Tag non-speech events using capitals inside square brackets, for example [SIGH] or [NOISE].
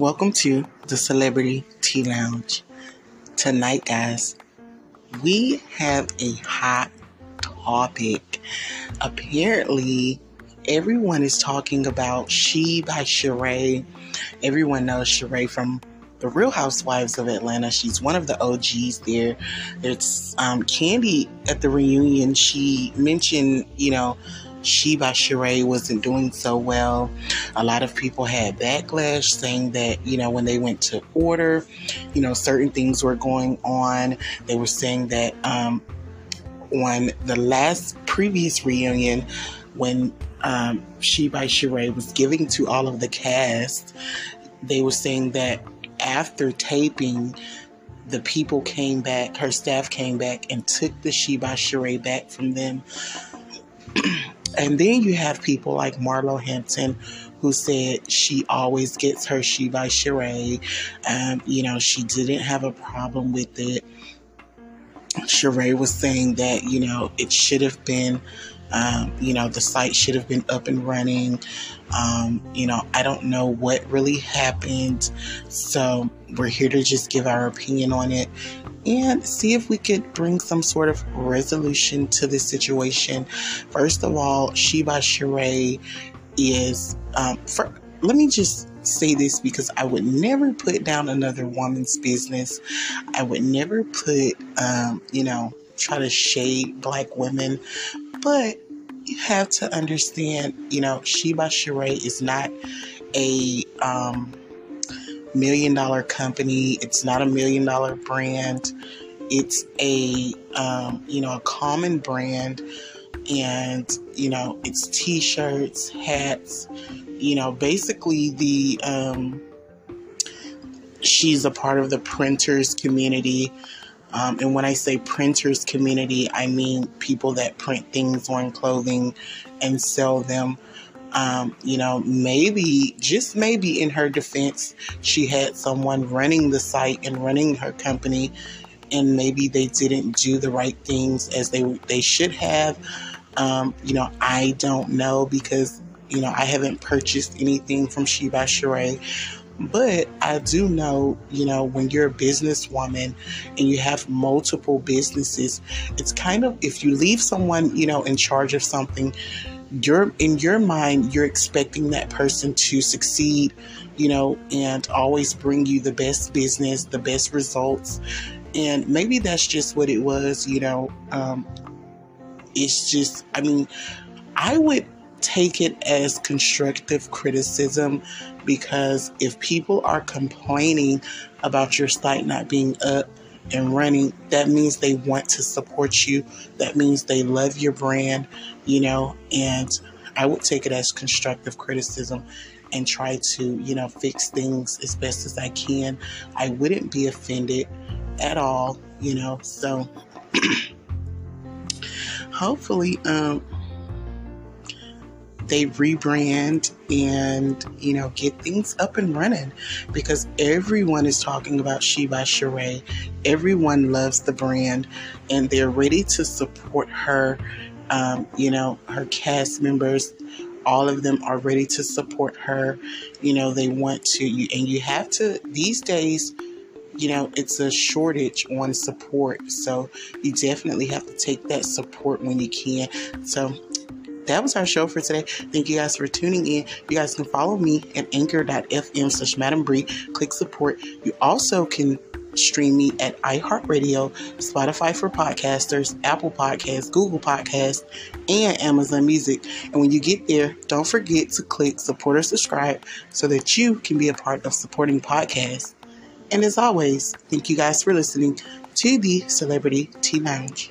Welcome to the Celebrity Tea Lounge. Tonight, guys, we have a hot topic. Apparently, everyone is talking about She by Sheree. Everyone knows Sheree from the Real Housewives of Atlanta. She's one of the OGs there. It's um, Kandi at the reunion. She mentioned, you know, she by Sheree wasn't doing so well. A lot of people had backlash saying that, you know, when they went to order, you know, certain things were going on. They were saying that um, on the last previous reunion, when um, She by Sheree was giving to all of the cast, they were saying that after taping, the people came back, her staff came back and took the She by Sheree back from them. [CLEARS THROAT] and then you have people like Marlo Hampton who said she always gets her She by Sheree. Um, you know, she didn't have a problem with it. Sheree was saying that, you know, it should have been um, you know, the site should have been up and running. Um, you know, I don't know what really happened. So we're here to just give our opinion on it and see if we could bring some sort of resolution to this situation. First of all, She by Sheree is, um, for, let me just say this because I would never put down another woman's business. I would never put, um, you know, try to shade black women. But you have to understand, you know, She by Sheree is not a um, million dollar company. It's not a million dollar brand. It's a, um, you know, a common brand. And, you know, it's t shirts, hats, you know, basically the, um, she's a part of the printers community. Um, and when I say printers community, I mean people that print things on clothing and sell them. Um, you know, maybe, just maybe in her defense, she had someone running the site and running her company, and maybe they didn't do the right things as they they should have. Um, you know, I don't know because you know I haven't purchased anything from She by Sheree. But I do know, you know, when you're a businesswoman and you have multiple businesses, it's kind of if you leave someone, you know, in charge of something, you're in your mind, you're expecting that person to succeed, you know, and always bring you the best business, the best results. And maybe that's just what it was, you know. Um, it's just, I mean, I would take it as constructive criticism because if people are complaining about your site not being up and running, that means they want to support you. That means they love your brand, you know, and I would take it as constructive criticism and try to, you know, fix things as best as I can. I wouldn't be offended at all, you know, so [CLEARS THROAT] hopefully, um, they rebrand and you know get things up and running because everyone is talking about She by Sheree. Everyone loves the brand and they're ready to support her. Um, you know, her cast members, all of them are ready to support her. You know, they want to, and you have to these days you know, it's a shortage on support. So you definitely have to take that support when you can. So that was our show for today. Thank you guys for tuning in. You guys can follow me at anchor.fm slash Madam Bri. Click support. You also can stream me at iHeartRadio, Spotify for podcasters, Apple Podcasts, Google Podcasts, and Amazon Music. And when you get there, don't forget to click support or subscribe so that you can be a part of supporting podcasts. And as always, thank you guys for listening to the Celebrity Tea Lounge.